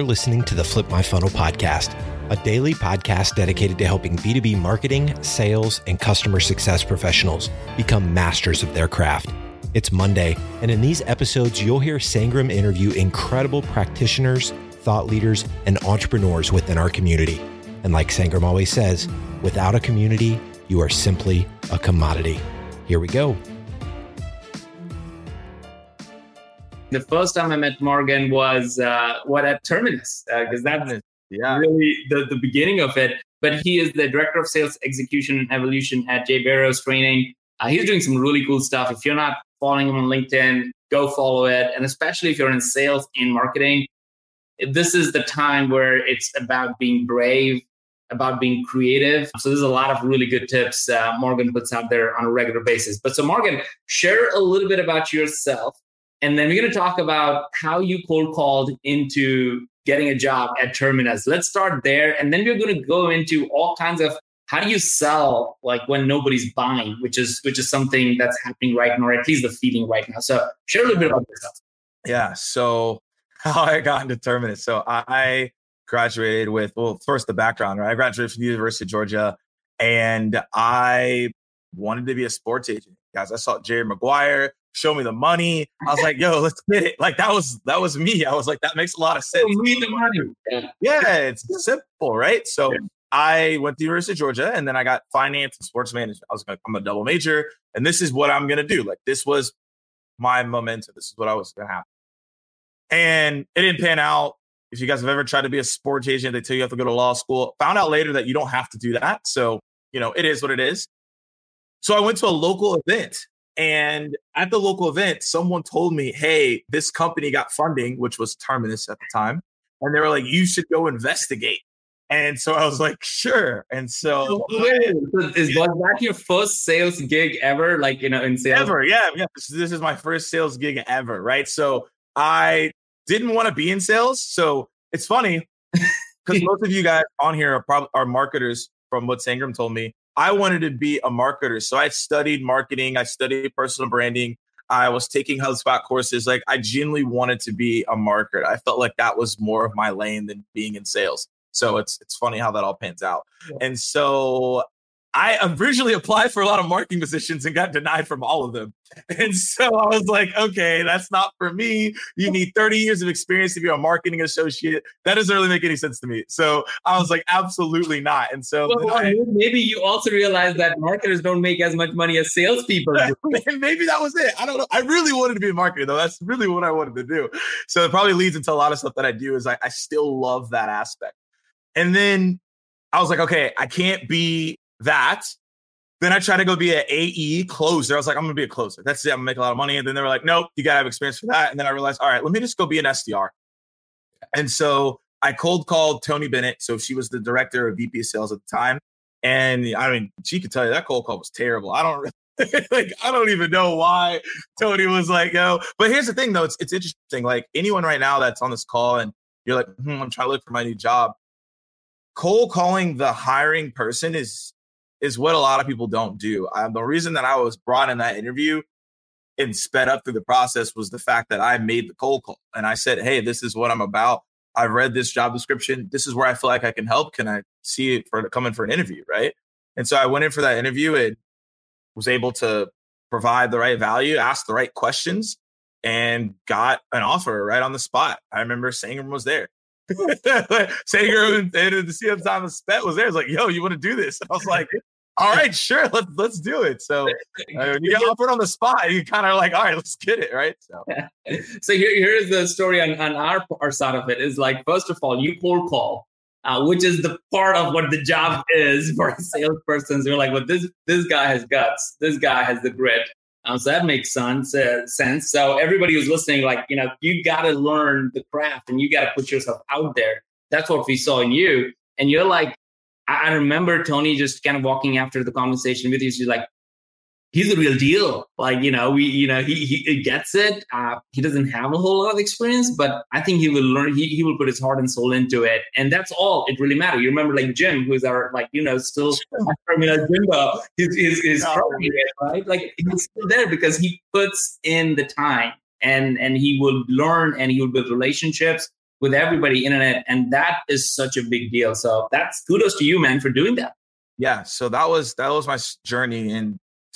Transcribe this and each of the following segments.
You're listening to the Flip My Funnel podcast, a daily podcast dedicated to helping B2B marketing, sales, and customer success professionals become masters of their craft. It's Monday, and in these episodes, you'll hear Sangram interview incredible practitioners, thought leaders, and entrepreneurs within our community. And like Sangram always says, without a community, you are simply a commodity. Here we go. The first time I met Morgan was uh, what at Terminus because uh, that's yeah. really the, the beginning of it. But he is the director of sales execution and evolution at Jay Barrows Training. Uh, he's doing some really cool stuff. If you're not following him on LinkedIn, go follow it. And especially if you're in sales and marketing, this is the time where it's about being brave, about being creative. So there's a lot of really good tips uh, Morgan puts out there on a regular basis. But so Morgan, share a little bit about yourself and then we're going to talk about how you cold called into getting a job at Terminus. Let's start there. And then we're going to go into all kinds of how do you sell like when nobody's buying, which is which is something that's happening right now, or at least the feeling right now. So share a little bit about yourself. Yeah. So how I got into Terminus. So I graduated with well, first the background, right? I graduated from the University of Georgia and I wanted to be a sports agent. Guys, I saw Jerry Maguire show me the money. I was like, yo, let's get it. Like that was that was me. I was like, that makes a lot of sense. Me the money. Yeah, it's simple, right? So I went to the University of Georgia and then I got finance and sports management. I was like, I'm a double major, and this is what I'm gonna do. Like this was my momentum. This is what I was gonna happen. And it didn't pan out. If you guys have ever tried to be a sports agent, they tell you have to go to law school. Found out later that you don't have to do that. So, you know, it is what it is. So I went to a local event and at the local event, someone told me, hey, this company got funding, which was Terminus at the time. And they were like, you should go investigate. And so I was like, sure. And so, is was that your first sales gig ever? Like, you know, in sales? Ever, yeah. yeah. This, this is my first sales gig ever, right? So I didn't want to be in sales. So it's funny because most of you guys on here are, probably are marketers from what Sangram told me. I wanted to be a marketer. So I studied marketing, I studied personal branding. I was taking HubSpot courses. Like I genuinely wanted to be a marketer. I felt like that was more of my lane than being in sales. So it's it's funny how that all pans out. And so I originally applied for a lot of marketing positions and got denied from all of them. And so I was like, okay, that's not for me. You need 30 years of experience to be a marketing associate. That doesn't really make any sense to me. So I was like, absolutely not. And so well, I, maybe you also realize that marketers don't make as much money as salespeople. maybe that was it. I don't know. I really wanted to be a marketer though. That's really what I wanted to do. So it probably leads into a lot of stuff that I do is I, I still love that aspect. And then I was like, okay, I can't be that. Then I tried to go be an AE closer. I was like, I'm gonna be a closer. That's it. I'm gonna make a lot of money. And then they were like, nope, you gotta have experience for that. And then I realized, all right, let me just go be an SDR. And so I cold called Tony Bennett. So she was the director of VP sales at the time. And I mean, she could tell you that cold call was terrible. I don't like I don't even know why Tony was like, yo. But here's the thing though, it's it's interesting. Like anyone right now that's on this call and you're like, hmm, I'm trying to look for my new job. Cold calling the hiring person is is what a lot of people don't do. The reason that I was brought in that interview and sped up through the process was the fact that I made the cold call and I said, Hey, this is what I'm about. I've read this job description. This is where I feel like I can help. Can I see it for coming for an interview? Right. And so I went in for that interview and was able to provide the right value, ask the right questions, and got an offer right on the spot. I remember Sangram was there. Sangram and, and the CM Thomas Spett was there. It's like, yo, you want to do this? I was like, all right, sure, let's let's do it. So uh, you get offered on the spot, you kind of like, all right, let's get it, right? So, so here here's the story on, on our our side of it is like, first of all, you cold call, uh, which is the part of what the job is for a salesperson. So you're like, well, this this guy has guts, this guy has the grit. Um, so that makes sense. Uh, sense. So everybody who's listening, like you know, you got to learn the craft and you got to put yourself out there. That's what we saw in you. And you're like, I remember Tony just kind of walking after the conversation with you. She's like, he's a real deal. Like, you know, we, you know, he, he gets it. Uh, he doesn't have a whole lot of experience, but I think he will learn, he, he will put his heart and soul into it. And that's all it really matters. You remember like Jim, who's our, like, you know, still, I mean, Jimbo, he's, he's, he's right? Like he's still there because he puts in the time and, and he will learn and he will build relationships with everybody internet and that is such a big deal so that's kudos to you man for doing that yeah so that was that was my journey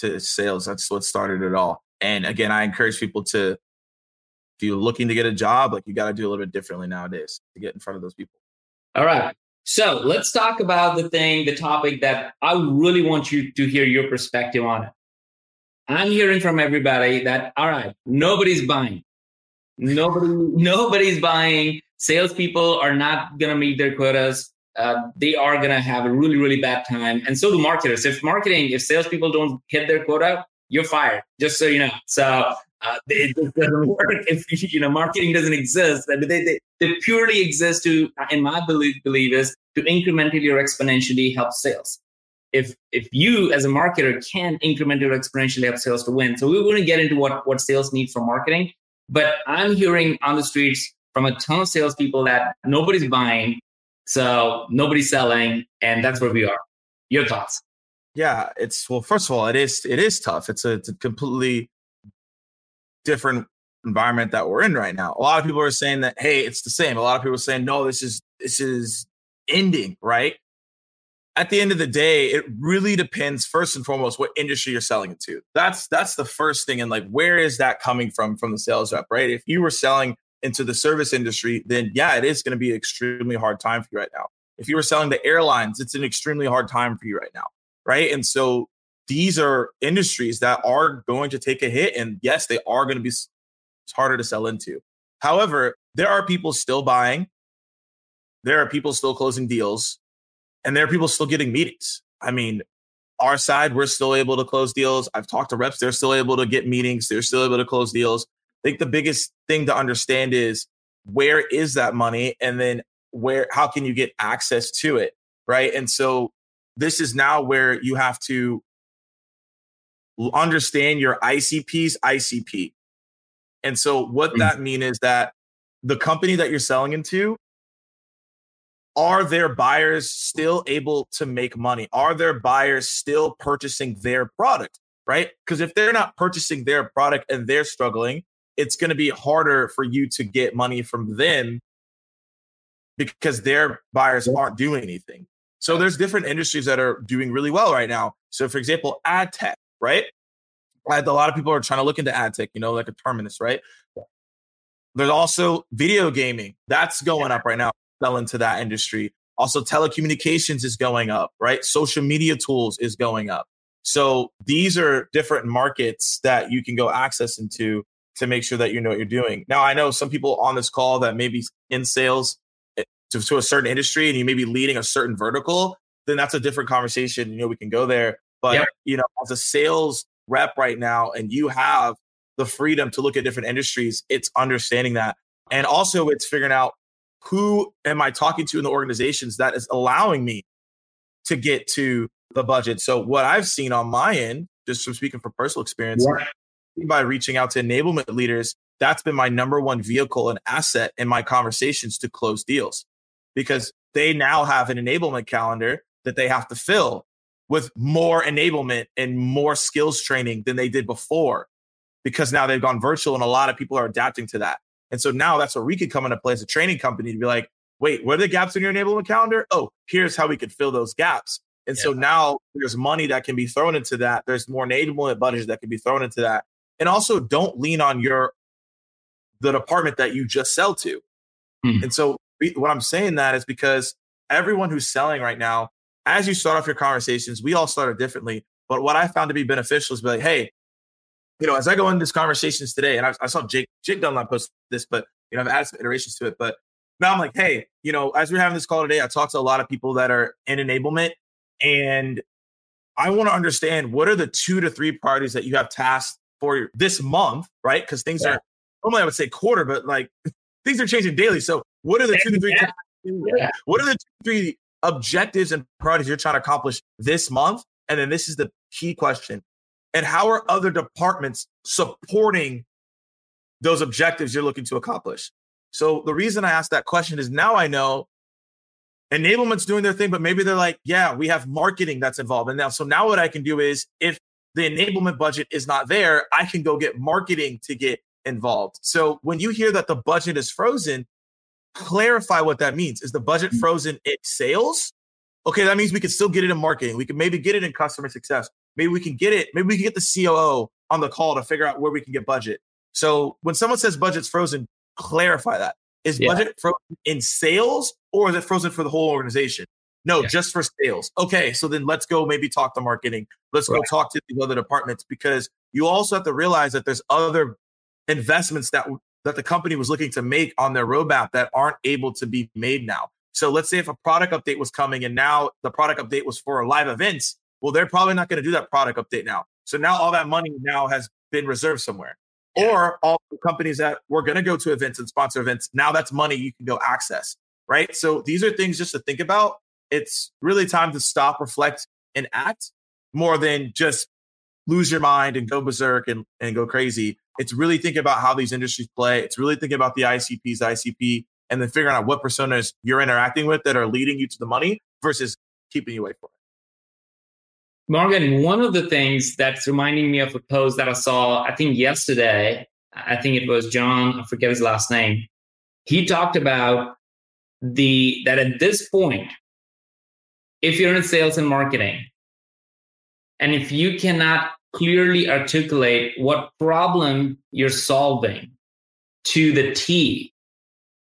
into sales. That's what started it all. And again i encourage people to if you're looking to get a job like you got to do a little bit differently nowadays to get in front of those people. All right. So let's talk about the thing the topic that i really want you to hear your perspective on. It i'm hearing from everybody that all right nobody's buying. Nobody nobody's buying. Salespeople are not going to meet their quotas. Uh, they are going to have a really, really bad time. And so do marketers. If marketing, if salespeople don't hit their quota, you're fired, just so you know. So uh, it just doesn't work if you know marketing doesn't exist. They, they, they purely exist to, in my belief, belief is to incrementally or exponentially help sales. If if you as a marketer can incrementally or exponentially help sales to win, so we want to get into what what sales need for marketing. But I'm hearing on the streets from a ton of salespeople that nobody's buying, so nobody's selling, and that's where we are. Your thoughts? Yeah, it's well. First of all, it is it is tough. It's a, it's a completely different environment that we're in right now. A lot of people are saying that hey, it's the same. A lot of people are saying no, this is this is ending, right? At the end of the day, it really depends first and foremost what industry you're selling into. That's that's the first thing and like where is that coming from from the sales rep, right? If you were selling into the service industry, then yeah, it is going to be an extremely hard time for you right now. If you were selling to airlines, it's an extremely hard time for you right now. Right. And so these are industries that are going to take a hit. And yes, they are going to be harder to sell into. However, there are people still buying, there are people still closing deals, and there are people still getting meetings. I mean, our side, we're still able to close deals. I've talked to reps, they're still able to get meetings, they're still able to close deals. I think the biggest thing to understand is where is that money and then where how can you get access to it right? And so this is now where you have to understand your icp's icp and so what mm-hmm. that mean is that the company that you're selling into are their buyers still able to make money? Are their buyers still purchasing their product right? Because if they're not purchasing their product and they're struggling it's going to be harder for you to get money from them because their buyers aren't doing anything. So there's different industries that are doing really well right now. So for example, ad tech, right? A lot of people are trying to look into ad tech, you know, like a terminus, right? There's also video gaming. That's going up right now. Sell into that industry. Also, telecommunications is going up, right? Social media tools is going up. So these are different markets that you can go access into to make sure that you know what you're doing. Now, I know some people on this call that maybe in sales eh, to, to a certain industry and you may be leading a certain vertical, then that's a different conversation. You know, we can go there. But, yep. you know, as a sales rep right now, and you have the freedom to look at different industries, it's understanding that. And also, it's figuring out who am I talking to in the organizations that is allowing me to get to the budget. So, what I've seen on my end, just from speaking from personal experience, yeah by reaching out to enablement leaders, that's been my number one vehicle and asset in my conversations to close deals because they now have an enablement calendar that they have to fill with more enablement and more skills training than they did before because now they've gone virtual and a lot of people are adapting to that. And so now that's where we could come into play as a training company to be like, wait, what are the gaps in your enablement calendar? Oh, here's how we could fill those gaps. And yeah. so now there's money that can be thrown into that. There's more enablement budget that can be thrown into that and also don't lean on your the department that you just sell to. Mm. And so what I'm saying that is because everyone who's selling right now, as you start off your conversations, we all started differently. But what I found to be beneficial is be like, hey, you know, as I go into these conversations today, and I, I saw Jake Jake Dunlap post this, but you know, I've added some iterations to it. But now I'm like, hey, you know, as we're having this call today, I talked to a lot of people that are in enablement, and I want to understand what are the two to three priorities that you have tasked for this month, right? Because things yeah. are normally I would say quarter, but like things are changing daily. So what are the two to three? Yeah. What are the two, three objectives and priorities you're trying to accomplish this month? And then this is the key question. And how are other departments supporting those objectives you're looking to accomplish? So the reason I asked that question is now I know enablement's doing their thing, but maybe they're like, yeah, we have marketing that's involved. And now, so now what I can do is if the enablement budget is not there, I can go get marketing to get involved. So when you hear that the budget is frozen, clarify what that means. Is the budget mm. frozen in sales? Okay, that means we can still get it in marketing. We can maybe get it in customer success. Maybe we can get it. Maybe we can get the COO on the call to figure out where we can get budget. So when someone says budget's frozen, clarify that. Is yeah. budget frozen in sales or is it frozen for the whole organization? No, yeah. just for sales. Okay, so then let's go maybe talk to marketing. Let's right. go talk to the other departments because you also have to realize that there's other investments that that the company was looking to make on their roadmap that aren't able to be made now. So let's say if a product update was coming and now the product update was for live events, well, they're probably not going to do that product update now. So now all that money now has been reserved somewhere. Yeah. Or all the companies that were going to go to events and sponsor events, now that's money you can go access. Right. So these are things just to think about. It's really time to stop, reflect, and act more than just lose your mind and go berserk and, and go crazy. It's really thinking about how these industries play. It's really thinking about the ICPs, ICP, and then figuring out what personas you're interacting with that are leading you to the money versus keeping you away from it. Morgan, one of the things that's reminding me of a post that I saw, I think yesterday, I think it was John, I forget his last name. He talked about the that at this point, if you're in sales and marketing, and if you cannot clearly articulate what problem you're solving to the T,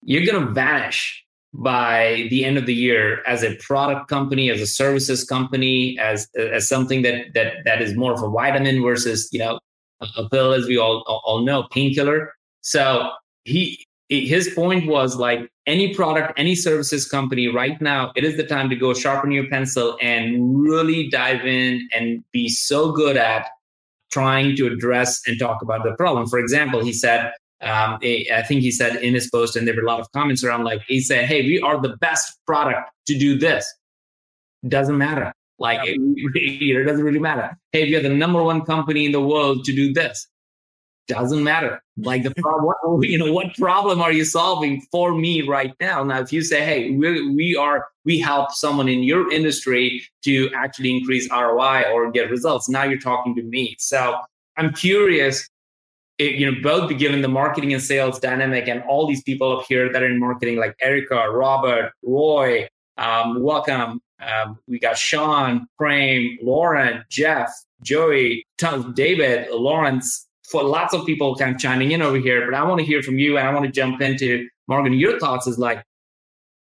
you're going to vanish by the end of the year as a product company, as a services company, as as something that that that is more of a vitamin versus you know a pill, as we all all know, painkiller. So he his point was like any product, any services company right now, it is the time to go sharpen your pencil and really dive in and be so good at trying to address and talk about the problem. For example, he said, um, I think he said in his post, and there were a lot of comments around like, he said, Hey, we are the best product to do this. Doesn't matter. Like, it, it doesn't really matter. Hey, we are the number one company in the world to do this doesn't matter. Like the problem, you know, what problem are you solving for me right now? Now, if you say, "Hey, we we are we help someone in your industry to actually increase ROI or get results," now you're talking to me. So I'm curious. It, you know, both given the marketing and sales dynamic and all these people up here that are in marketing, like Erica, Robert, Roy, um, welcome. Um, we got Sean, Prem, Lauren, Jeff, Joey, David, Lawrence, for lots of people kind of chiming in over here, but I want to hear from you and I want to jump into Morgan. Your thoughts is like,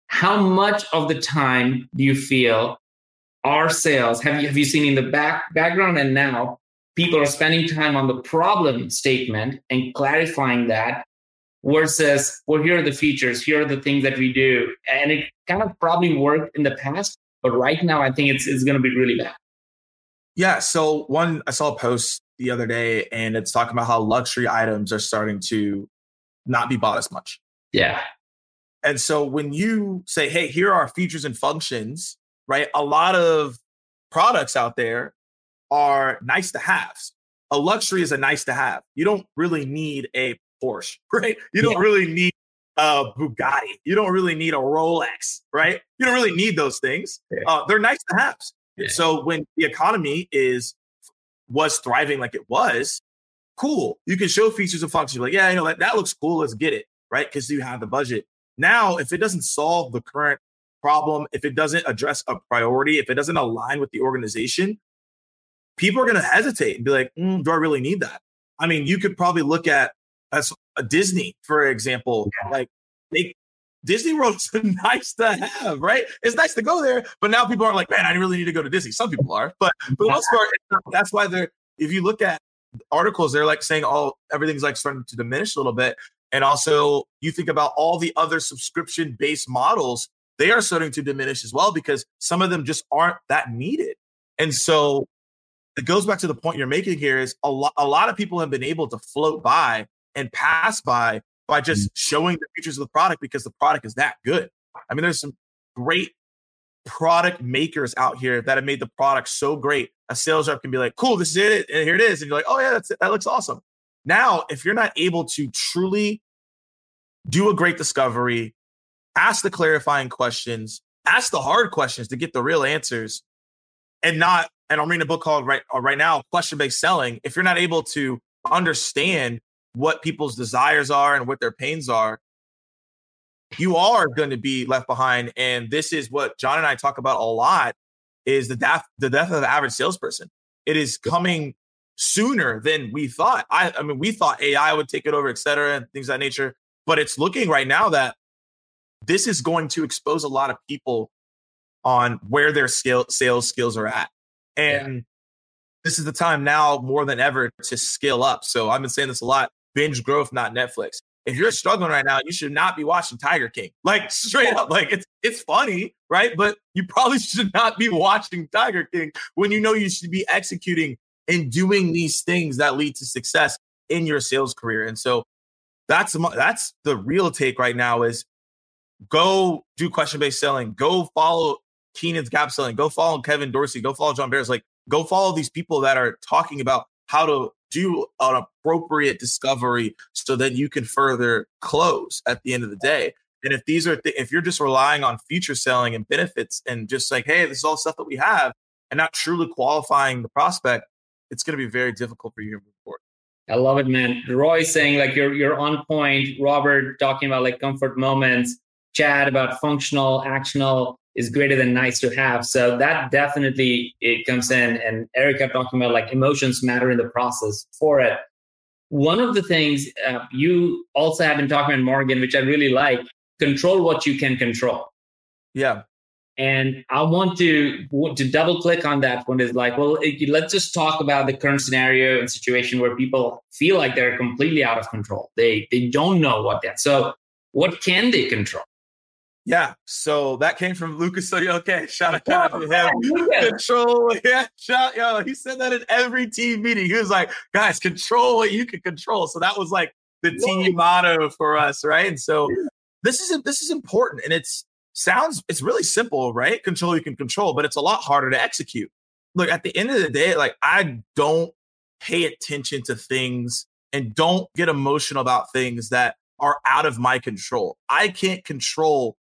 how much of the time do you feel our sales have you have you seen in the back background and now people are spending time on the problem statement and clarifying that versus well here are the features here are the things that we do and it kind of probably worked in the past but right now i think it's, it's going to be really bad yeah so one i saw a post the other day, and it's talking about how luxury items are starting to not be bought as much. Yeah. And so when you say, hey, here are features and functions, right? A lot of products out there are nice to haves. A luxury is a nice to have. You don't really need a Porsche, right? You don't yeah. really need a Bugatti. You don't really need a Rolex, right? You don't really need those things. Yeah. Uh, they're nice to haves. Yeah. So when the economy is was thriving like it was, cool. You can show features and functions. Like, yeah, you know, that, that looks cool. Let's get it. Right. Because you have the budget. Now, if it doesn't solve the current problem, if it doesn't address a priority, if it doesn't align with the organization, people are going to hesitate and be like, mm, do I really need that? I mean, you could probably look at as a Disney, for example, yeah. like they Disney World's nice to have, right? It's nice to go there, but now people aren't like, man, I really need to go to Disney. Some people are, but for the most part, that's why they're. If you look at articles, they're like saying, oh, everything's like starting to diminish a little bit, and also you think about all the other subscription-based models, they are starting to diminish as well because some of them just aren't that needed, and so it goes back to the point you're making here is a lot. A lot of people have been able to float by and pass by by just mm. showing the features of the product because the product is that good. I mean, there's some great product makers out here that have made the product so great. A sales rep can be like, cool, this is it, and here it is. And you're like, oh, yeah, that's it. that looks awesome. Now, if you're not able to truly do a great discovery, ask the clarifying questions, ask the hard questions to get the real answers, and not, and I'm reading a book called right, uh, right now, Question Based Selling. If you're not able to understand what people's desires are and what their pains are, you are going to be left behind. And this is what John and I talk about a lot is the death, the death of the average salesperson. It is coming sooner than we thought. I, I mean, we thought AI would take it over, et cetera, and things of that nature. But it's looking right now that this is going to expose a lot of people on where their scale, sales skills are at. And yeah. this is the time now more than ever to scale up. So I've been saying this a lot binge growth, not Netflix. If you're struggling right now, you should not be watching Tiger King. Like straight up, like it's it's funny, right? But you probably should not be watching Tiger King when you know you should be executing and doing these things that lead to success in your sales career. And so that's that's the real take right now is go do question based selling, go follow Keenan's gap selling, go follow Kevin Dorsey, go follow John Barrows, like go follow these people that are talking about how to do an appropriate discovery so that you can further close at the end of the day. And if these are, th- if you're just relying on feature selling and benefits and just like, hey, this is all stuff that we have, and not truly qualifying the prospect, it's going to be very difficult for you to move forward. I love it, man. Roy saying like you're you're on point. Robert talking about like comfort moments. Chad about functional, actional is greater than nice to have. So that definitely it comes in. And Erica talking about like emotions matter in the process for it. One of the things uh, you also have been talking about Morgan, which I really like, control what you can control. Yeah. And I want to to double click on that one is like, well, let's just talk about the current scenario and situation where people feel like they're completely out of control. They they don't know what that. So what can they control? Yeah, so that came from Lucas So Okay, Shout out to him. Control, yeah, shout, yo. He said that in every team meeting. He was like, "Guys, control what you can control." So that was like the team motto for us, right? And so this is this is important, and it's sounds it's really simple, right? Control you can control, but it's a lot harder to execute. Look, at the end of the day, like I don't pay attention to things and don't get emotional about things that are out of my control. I can't control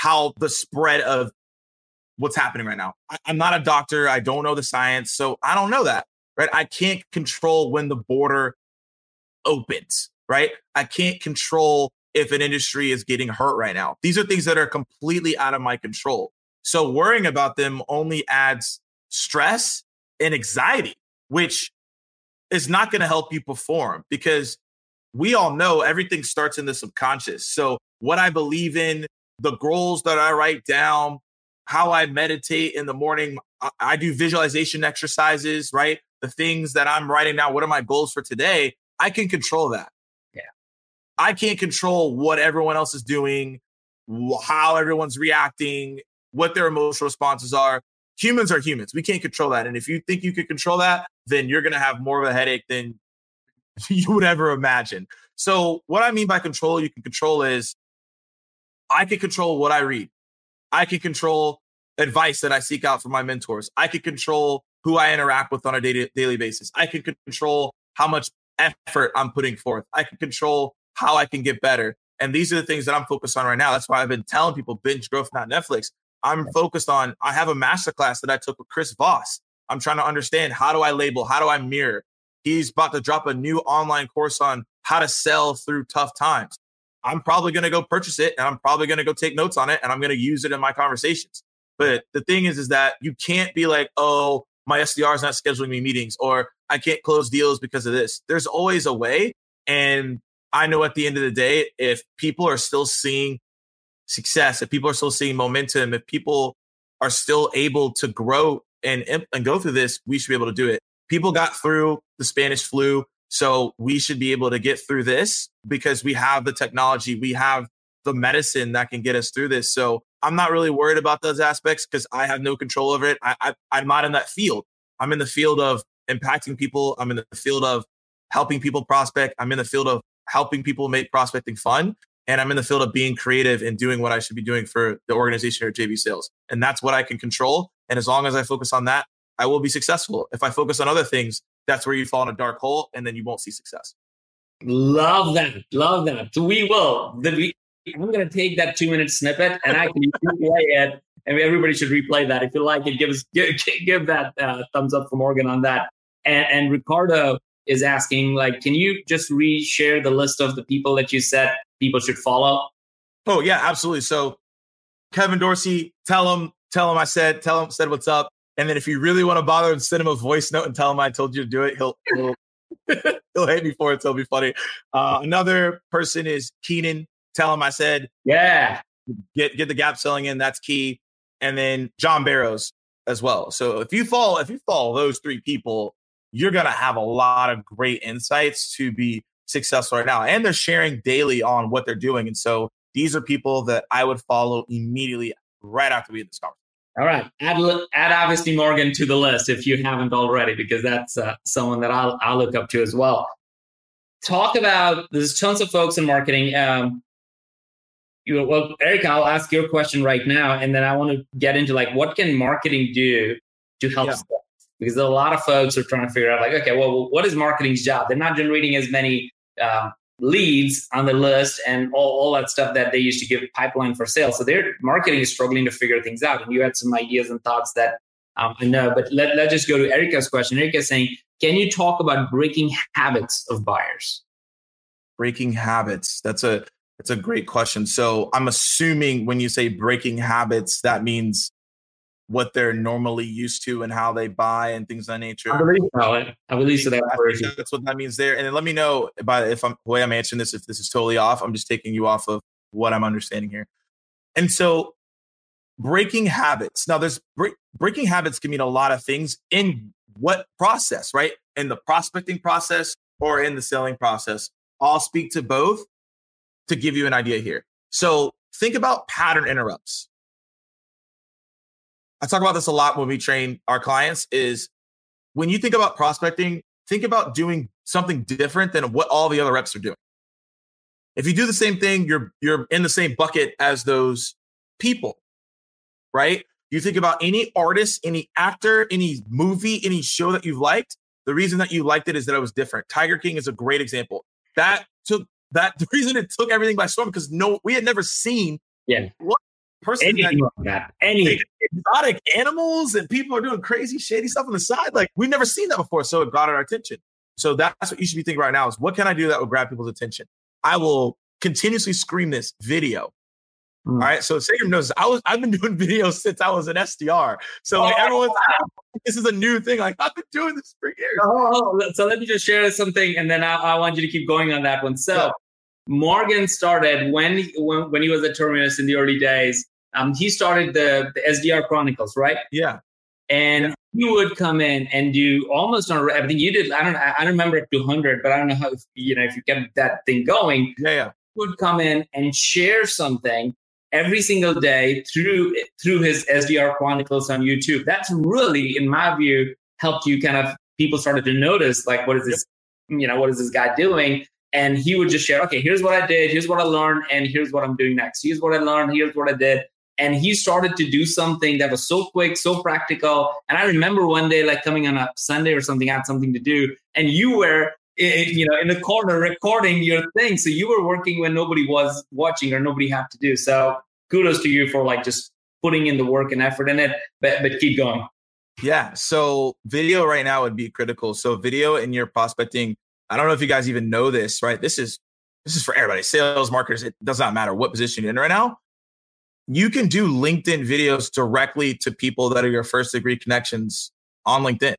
how the spread of what's happening right now. I, I'm not a doctor. I don't know the science. So I don't know that, right? I can't control when the border opens, right? I can't control if an industry is getting hurt right now. These are things that are completely out of my control. So worrying about them only adds stress and anxiety, which is not going to help you perform because we all know everything starts in the subconscious. So what I believe in, the goals that I write down, how I meditate in the morning. I, I do visualization exercises, right? The things that I'm writing down. What are my goals for today? I can control that. Yeah. I can't control what everyone else is doing, how everyone's reacting, what their emotional responses are. Humans are humans. We can't control that. And if you think you can control that, then you're going to have more of a headache than you would ever imagine. So, what I mean by control, you can control is I can control what I read. I can control advice that I seek out from my mentors. I can control who I interact with on a daily, daily basis. I can control how much effort I'm putting forth. I can control how I can get better. And these are the things that I'm focused on right now. That's why I've been telling people binge growth, not Netflix. I'm focused on, I have a masterclass that I took with Chris Voss. I'm trying to understand how do I label? How do I mirror? He's about to drop a new online course on how to sell through tough times. I'm probably going to go purchase it and I'm probably going to go take notes on it and I'm going to use it in my conversations. But the thing is, is that you can't be like, oh, my SDR is not scheduling me meetings or I can't close deals because of this. There's always a way. And I know at the end of the day, if people are still seeing success, if people are still seeing momentum, if people are still able to grow and, and go through this, we should be able to do it. People got through the Spanish flu so we should be able to get through this because we have the technology, we have the medicine that can get us through this. So I'm not really worried about those aspects because I have no control over it. I, I, I'm not in that field. I'm in the field of impacting people. I'm in the field of helping people prospect. I'm in the field of helping people make prospecting fun. And I'm in the field of being creative and doing what I should be doing for the organization at JB Sales. And that's what I can control. And as long as I focus on that, I will be successful. If I focus on other things, that's where you fall in a dark hole and then you won't see success. Love that. Love that. So we will. We, I'm going to take that two minute snippet and actually replay it. And everybody should replay that. If you like it, give us give, give that uh, thumbs up for Morgan on that. And, and Ricardo is asking, like, can you just re-share the list of the people that you said people should follow? Oh yeah, absolutely. So Kevin Dorsey, tell him, tell him I said, tell him said what's up. And then if you really want to bother and send him a voice note and tell him I told you to do it. He'll he'll, hate me for it. So it'll be funny. Uh, another person is Keenan. Tell him I said, yeah, get get the gap selling in. That's key. And then John Barrows as well. So if you follow if you follow those three people, you're gonna have a lot of great insights to be successful right now. And they're sharing daily on what they're doing. And so these are people that I would follow immediately right after we had this conversation. All right, add add obviously Morgan to the list if you haven't already, because that's uh, someone that I'll I'll look up to as well. Talk about there's tons of folks in marketing. Um, you well, Eric, I'll ask your question right now, and then I want to get into like what can marketing do to help yeah. because a lot of folks are trying to figure out like, okay, well, what is marketing's job? They're not generating as many um, leads on the list and all, all that stuff that they used to give pipeline for sales. So their marketing is struggling to figure things out. And you had some ideas and thoughts that um, I know, but let, let's just go to Erica's question. Erica's saying, can you talk about breaking habits of buyers? Breaking habits. That's a that's a great question. So I'm assuming when you say breaking habits, that means what they're normally used to and how they buy and things of that nature. I believe so. I believe so. That that's what that means there. And then let me know by if I'm the way I'm answering this, if this is totally off. I'm just taking you off of what I'm understanding here. And so breaking habits. Now there's break, breaking habits can mean a lot of things in what process, right? In the prospecting process or in the selling process. I'll speak to both to give you an idea here. So think about pattern interrupts. I talk about this a lot when we train our clients is when you think about prospecting, think about doing something different than what all the other reps are doing. If you do the same thing, you're you're in the same bucket as those people. Right? You think about any artist, any actor, any movie, any show that you've liked. The reason that you liked it is that it was different. Tiger King is a great example. That took that the reason it took everything by storm because no, we had never seen yeah. what person Anything that, like exotic animals and people are doing crazy, shady stuff on the side. Like we've never seen that before. So it got our attention. So that's what you should be thinking right now is what can I do that will grab people's attention? I will continuously scream this video. Mm. All right. So Sager knows I was I've been doing videos since I was an SDR. So like oh, everyone's wow. this is a new thing. Like I've been doing this for years. Oh, so let me just share something and then I, I want you to keep going on that one. So yeah. Morgan started when, when when he was at Terminus in the early days. Um, he started the, the SDR Chronicles, right? Yeah. And yeah. he would come in and do almost on. Think you did. I don't. I don't remember at 200, but I don't know how. If, you know, if you kept that thing going. Yeah, yeah. Would come in and share something every single day through through his SDR Chronicles on YouTube. That's really, in my view, helped you kind of people started to notice like what is this, you know, what is this guy doing? and he would just share, okay, here's what I did, here's what I learned, and here's what I'm doing next. Here's what I learned, here's what I did. And he started to do something that was so quick, so practical. And I remember one day, like coming on a Sunday or something, I had something to do, and you were, you know, in the corner recording your thing. So you were working when nobody was watching or nobody had to do. So kudos to you for like just putting in the work and effort in it. But but keep going. Yeah. So video right now would be critical. So video in your prospecting I don't know if you guys even know this, right? This is this is for everybody, sales, marketers. It does not matter what position you're in right now. You can do LinkedIn videos directly to people that are your first degree connections on LinkedIn,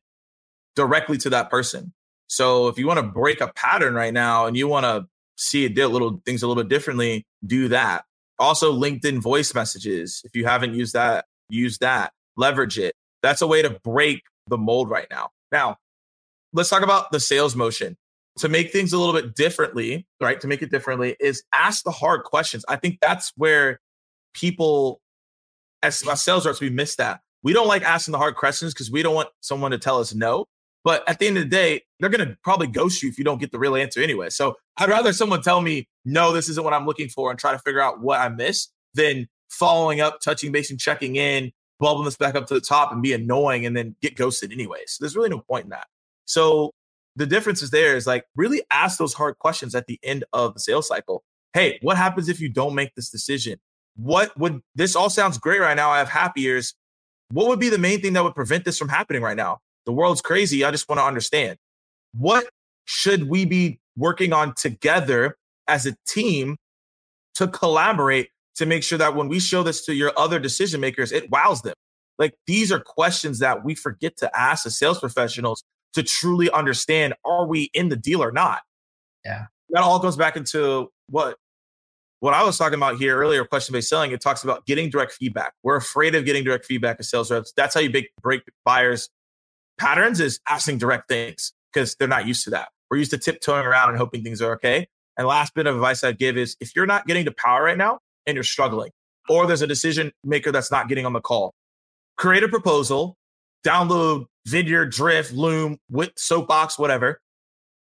directly to that person. So if you want to break a pattern right now and you want to see it do little things a little bit differently, do that. Also, LinkedIn voice messages. If you haven't used that, use that. Leverage it. That's a way to break the mold right now. Now, let's talk about the sales motion to make things a little bit differently, right? To make it differently is ask the hard questions. I think that's where people, as, my sales reps, we miss that. We don't like asking the hard questions because we don't want someone to tell us no. But at the end of the day, they're going to probably ghost you if you don't get the real answer anyway. So I'd rather someone tell me, no, this isn't what I'm looking for and try to figure out what I missed than following up, touching base and checking in, bubbling this back up to the top and be annoying and then get ghosted anyways. So there's really no point in that. So the difference is there is like really ask those hard questions at the end of the sales cycle. Hey, what happens if you don't make this decision? What would this all sounds great right now? I have happy ears. What would be the main thing that would prevent this from happening right now? The world's crazy. I just want to understand what should we be working on together as a team to collaborate to make sure that when we show this to your other decision makers, it wows them. Like these are questions that we forget to ask as sales professionals to truly understand are we in the deal or not? Yeah. That all goes back into what what I was talking about here earlier, question based selling. It talks about getting direct feedback. We're afraid of getting direct feedback as sales reps. That's how you break, break buyers' patterns is asking direct things because they're not used to that. We're used to tiptoeing around and hoping things are okay. And last bit of advice I'd give is if you're not getting to power right now and you're struggling, or there's a decision maker that's not getting on the call, create a proposal, download Vidyard, Drift, Loom, with Soapbox, whatever.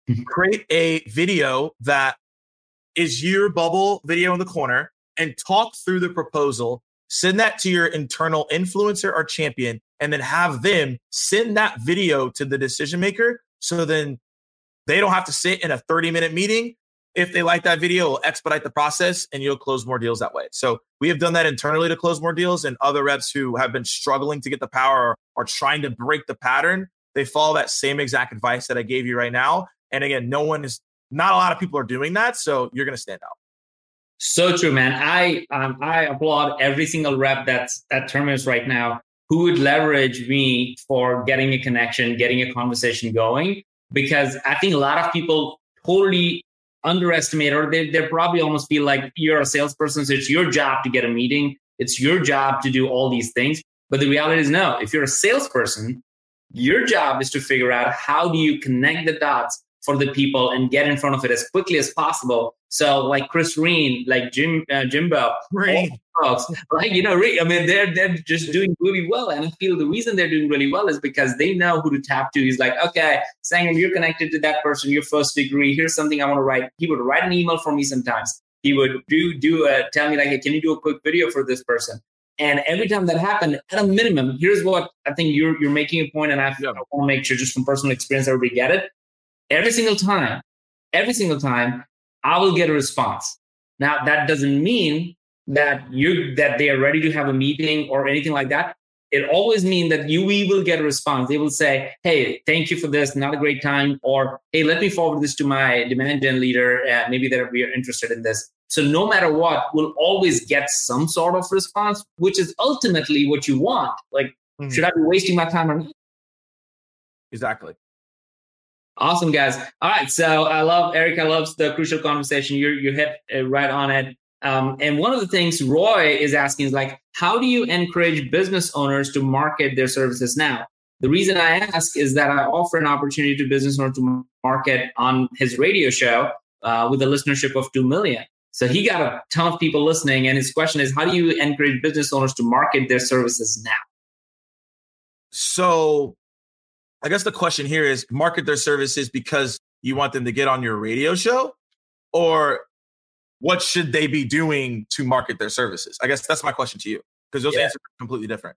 Mm-hmm. create a video that is your bubble video in the corner and talk through the proposal. Send that to your internal influencer or champion, and then have them send that video to the decision maker. So then they don't have to sit in a 30 minute meeting if they like that video, it'll expedite the process and you'll close more deals that way. So we have done that internally to close more deals, and other reps who have been struggling to get the power or, trying to break the pattern, they follow that same exact advice that I gave you right now. And again, no one is, not a lot of people are doing that, so you're going to stand out. So true, man. I um, I applaud every single rep that's at Terminus right now who would leverage me for getting a connection, getting a conversation going, because I think a lot of people totally underestimate or they, they probably almost feel like you're a salesperson so it's your job to get a meeting it's your job to do all these things but the reality is no if you're a salesperson your job is to figure out how do you connect the dots for the people and get in front of it as quickly as possible. So like Chris Reen, like Jim uh, Jimbo, folks, like you know, I mean, they're they're just doing really well, and I feel the reason they're doing really well is because they know who to tap to. He's like, okay, Sangram, you're connected to that person, your first degree. Here's something I want to write. He would write an email for me sometimes. He would do do a, tell me like, hey, can you do a quick video for this person? And every time that happened, at a minimum, here's what I think you're you're making a point, and I, yeah. I want to make sure just from personal experience, everybody get it every single time, every single time, I will get a response. Now that doesn't mean that you that they are ready to have a meeting or anything like that. It always means that you we will get a response. They will say, "Hey, thank you for this. Not a great time," or "Hey, let me forward this to my demand gen leader. Uh, maybe that we are interested in this." So no matter what, we'll always get some sort of response, which is ultimately what you want. Like, mm-hmm. should I be wasting my time or not? Exactly. Awesome, guys. All right. So I love Erica loves the crucial conversation. You you hit right on it. Um, and one of the things Roy is asking is like, how do you encourage business owners to market their services now? The reason I ask is that I offer an opportunity to business owners to market on his radio show uh, with a listenership of 2 million. So he got a ton of people listening. And his question is, how do you encourage business owners to market their services now? So I guess the question here is market their services because you want them to get on your radio show or what should they be doing to market their services? I guess that's my question to you because those yeah. answers are completely different.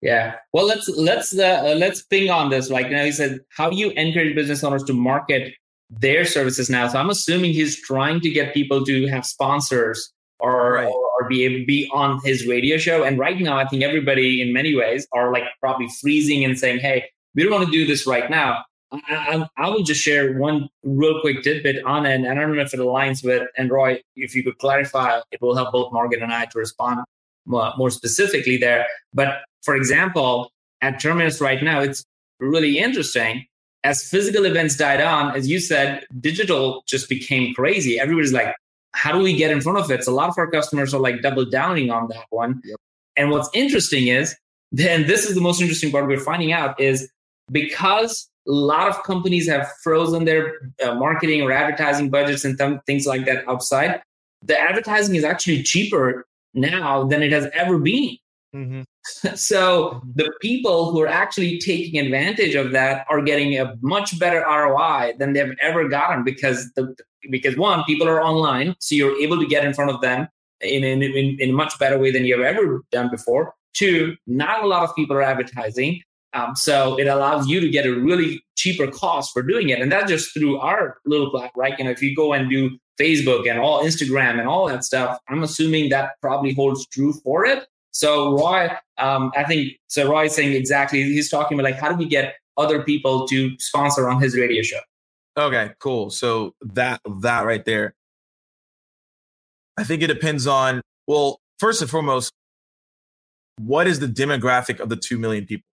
Yeah. Well, let's let's uh, let's ping on this. Like you know, he said, how do you encourage business owners to market their services now? So I'm assuming he's trying to get people to have sponsors or right. or, or, be able to be on his radio show. And right now, I think everybody, in many ways, are like probably freezing and saying, "Hey, we don't want to do this right now. I, I, I, will just share one real quick tidbit on it, and I don't know if it aligns with. And Roy, if you could clarify, it will help both Morgan and I to respond more, more specifically there. But for example, at Terminus right now, it's really interesting. As physical events died on, as you said, digital just became crazy. Everybody's like, how do we get in front of it? So a lot of our customers are like double downing on that one. Yep. And what's interesting is, then this is the most interesting part we're finding out is because a lot of companies have frozen their uh, marketing or advertising budgets and th- things like that outside, the advertising is actually cheaper now than it has ever been. Mm-hmm. so the people who are actually taking advantage of that are getting a much better ROI than they've ever gotten because the because one people are online, so you're able to get in front of them in in, in, in a much better way than you've ever done before. Two, not a lot of people are advertising. Um, so it allows you to get a really cheaper cost for doing it. And that's just through our little black, right? You know, if you go and do Facebook and all Instagram and all that stuff, I'm assuming that probably holds true for it. So Roy, um, I think so Roy is saying exactly, he's talking about like how do we get other people to sponsor on his radio show? Okay, cool. So that that right there. I think it depends on, well, first and foremost, what is the demographic of the 2 million people?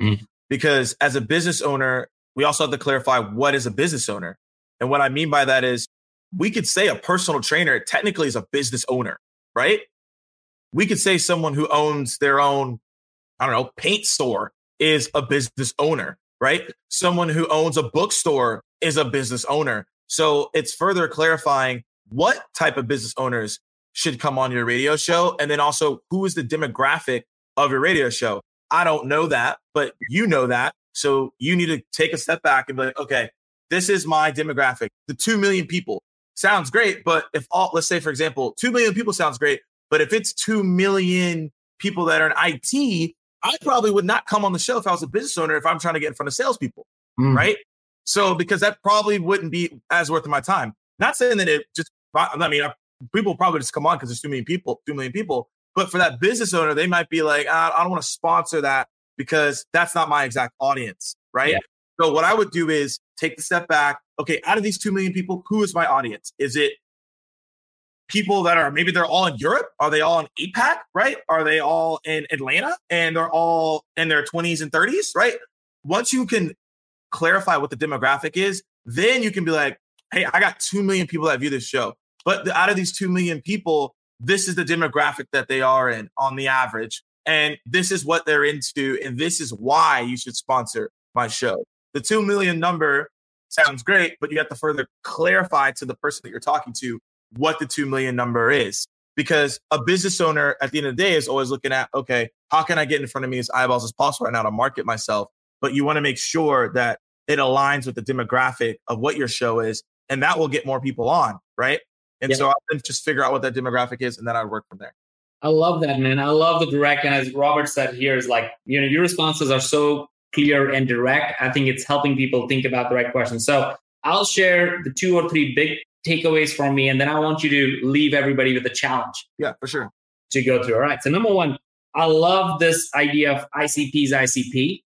Mm. Because as a business owner, we also have to clarify what is a business owner. And what I mean by that is we could say a personal trainer technically is a business owner, right? We could say someone who owns their own, I don't know, paint store is a business owner, right? Someone who owns a bookstore is a business owner. So it's further clarifying what type of business owners should come on your radio show. And then also, who is the demographic of your radio show? I don't know that, but you know that. So you need to take a step back and be like, okay, this is my demographic. The 2 million people sounds great. But if all, let's say, for example, 2 million people sounds great. But if it's 2 million people that are in IT, I probably would not come on the show if I was a business owner if I'm trying to get in front of salespeople. Mm. Right. So, because that probably wouldn't be as worth of my time. Not saying that it just, I mean, people probably just come on because there's too many people, 2 million people. But for that business owner, they might be like, ah, I don't want to sponsor that because that's not my exact audience. Right. Yeah. So, what I would do is take the step back. Okay, out of these 2 million people, who is my audience? Is it people that are maybe they're all in Europe? Are they all in APAC, right? Are they all in Atlanta and they're all in their 20s and 30s, right? Once you can clarify what the demographic is, then you can be like, hey, I got 2 million people that view this show. But the, out of these 2 million people, this is the demographic that they are in on the average. And this is what they're into. And this is why you should sponsor my show. The 2 million number sounds great, but you have to further clarify to the person that you're talking to what the 2 million number is. Because a business owner at the end of the day is always looking at, okay, how can I get in front of me as eyeballs as possible right now to market myself? But you want to make sure that it aligns with the demographic of what your show is, and that will get more people on, right? And so I then just figure out what that demographic is, and then I would work from there. I love that, man. I love the direct. And as Robert said here, is like, you know, your responses are so clear and direct. I think it's helping people think about the right questions. So I'll share the two or three big takeaways from me, and then I want you to leave everybody with a challenge. Yeah, for sure. To go through. All right. So number one, I love this idea of ICP's ICP.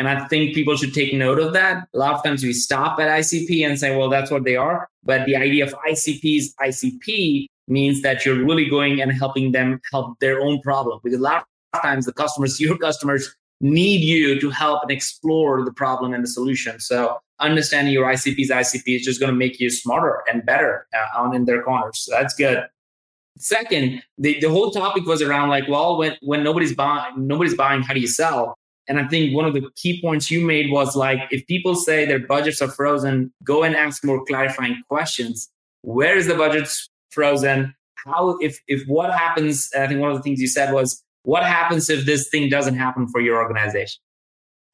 And I think people should take note of that. A lot of times we stop at ICP and say, well, that's what they are. But the idea of ICP's ICP means that you're really going and helping them help their own problem. Because a lot of times the customers, your customers, need you to help and explore the problem and the solution. So understanding your ICP's ICP is just going to make you smarter and better uh, on in their corners. So that's good. Second, the, the whole topic was around like, well, when, when nobody's buying, nobody's buying, how do you sell? And I think one of the key points you made was like, if people say their budgets are frozen, go and ask more clarifying questions. Where is the budget frozen? How, if, if what happens, I think one of the things you said was, what happens if this thing doesn't happen for your organization?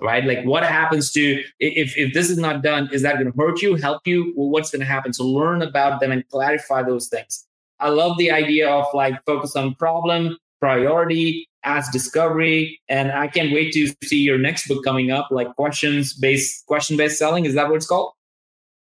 Right? Like what happens to, if, if this is not done, is that going to hurt you, help you? Well, what's going to happen? So learn about them and clarify those things. I love the idea of like focus on problem, priority, ask discovery and i can't wait to see your next book coming up like questions based question based selling. Is that what it's called?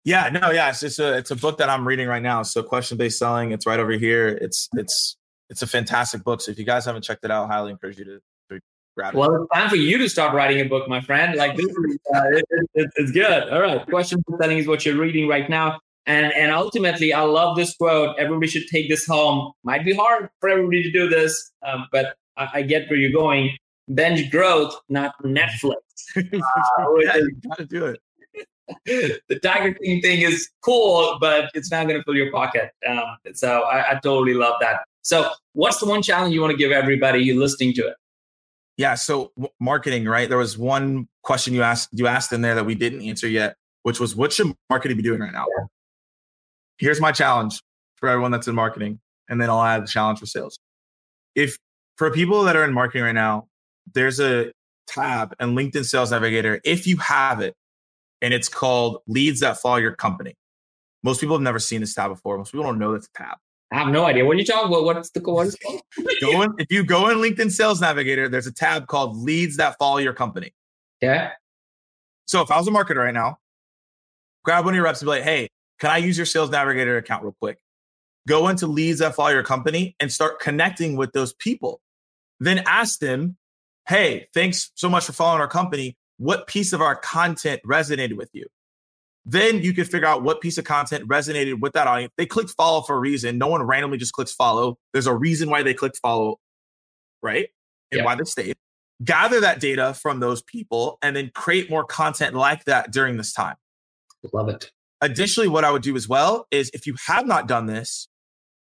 Yeah no yeah it's a it's a book that i'm reading right now. So question based selling it's right over here. It's it's it's a fantastic book. So if you guys haven't checked it out I highly encourage you to, to grab it. Well it's time for you to start writing a book my friend. Like this is, uh, it, it, it's good. All right. Question based selling is what you're reading right now and and ultimately, I love this quote. Everybody should take this home. Might be hard for everybody to do this, um, but I, I, get where you're going. Bench growth, not Netflix. uh, yeah, you gotta do it. the Tiger King thing is cool, but it's not going to fill your pocket. Um, so I, I totally love that. So, what's the one challenge you want to give everybody you listening to it? Yeah, so w- marketing, right? There was one question you asked you asked in there that we didn't answer yet, which was what should marketing be doing right now? Yeah. Here's my challenge for everyone that's in marketing, and then I'll add the challenge for sales. If for people that are in marketing right now, there's a tab in LinkedIn Sales Navigator, if you have it, and it's called Leads That Follow Your Company. Most people have never seen this tab before. Most people don't know that's a tab. I have no idea. What are you talking about? What's the what is called? go in, if you go in LinkedIn Sales Navigator, there's a tab called Leads That Follow Your Company. Yeah. So if I was a marketer right now, grab one of your reps and be like, hey, can I use your Sales Navigator account real quick? Go into Leads That Follow Your Company and start connecting with those people. Then ask them, hey, thanks so much for following our company. What piece of our content resonated with you? Then you can figure out what piece of content resonated with that audience. They clicked follow for a reason. No one randomly just clicks follow. There's a reason why they clicked follow, right? And yep. why they stayed. Gather that data from those people and then create more content like that during this time. Love it. Additionally, what I would do as well is if you have not done this,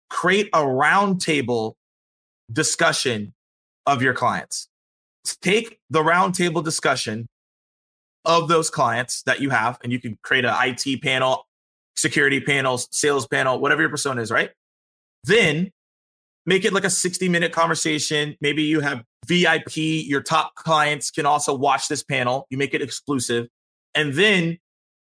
create a roundtable discussion of your clients. Take the roundtable discussion of those clients that you have, and you can create an IT panel, security panels, sales panel, whatever your persona is, right? Then make it like a 60 minute conversation. Maybe you have VIP, your top clients can also watch this panel. You make it exclusive. And then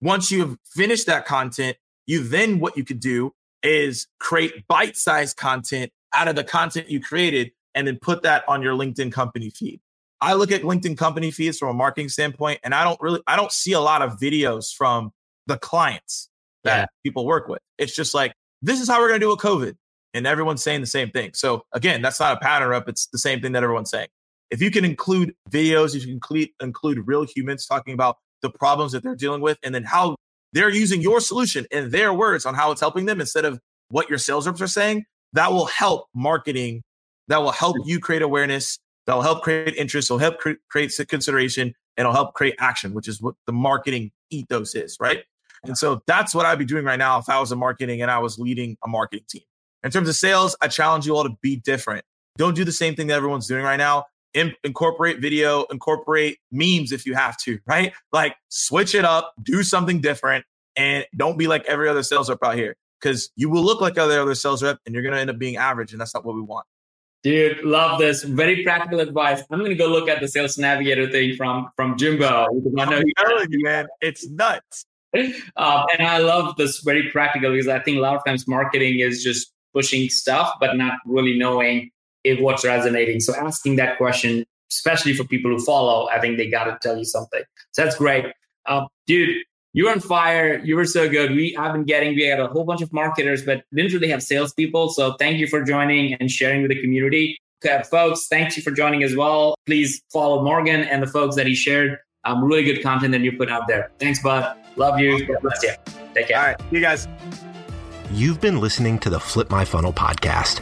once you have finished that content, you then what you could do is create bite sized content out of the content you created and then put that on your LinkedIn company feed. I look at LinkedIn company feeds from a marketing standpoint, and I don't really, I don't see a lot of videos from the clients that yeah. people work with. It's just like, this is how we're going to do with COVID. And everyone's saying the same thing. So again, that's not a pattern up. It's the same thing that everyone's saying. If you can include videos, if you can include, include real humans talking about the problems that they're dealing with and then how they're using your solution in their words on how it's helping them instead of what your sales reps are saying, that will help marketing. That will help you create awareness That'll help create interest. It'll help cre- create consideration and it'll help create action, which is what the marketing ethos is, right? And so that's what I'd be doing right now if I was a marketing and I was leading a marketing team. In terms of sales, I challenge you all to be different. Don't do the same thing that everyone's doing right now. In- incorporate video, incorporate memes if you have to, right? Like switch it up, do something different, and don't be like every other sales rep out here because you will look like other other sales rep and you're going to end up being average, and that's not what we want. Dude, love this. Very practical advice. I'm gonna go look at the sales navigator thing from from Jimbo. I know I'm telling you, man, it's nuts. Um, and I love this very practical because I think a lot of times marketing is just pushing stuff, but not really knowing if what's resonating. So asking that question, especially for people who follow, I think they got to tell you something. So that's great, uh, dude you were on fire. You were so good. We I've been getting, we had a whole bunch of marketers, but didn't really have salespeople. So thank you for joining and sharing with the community. Okay, folks, thank you for joining as well. Please follow Morgan and the folks that he shared. Um, really good content that you put out there. Thanks, bud. Love you. God bless you. Take care. All right. See you guys. You've been listening to the Flip My Funnel podcast.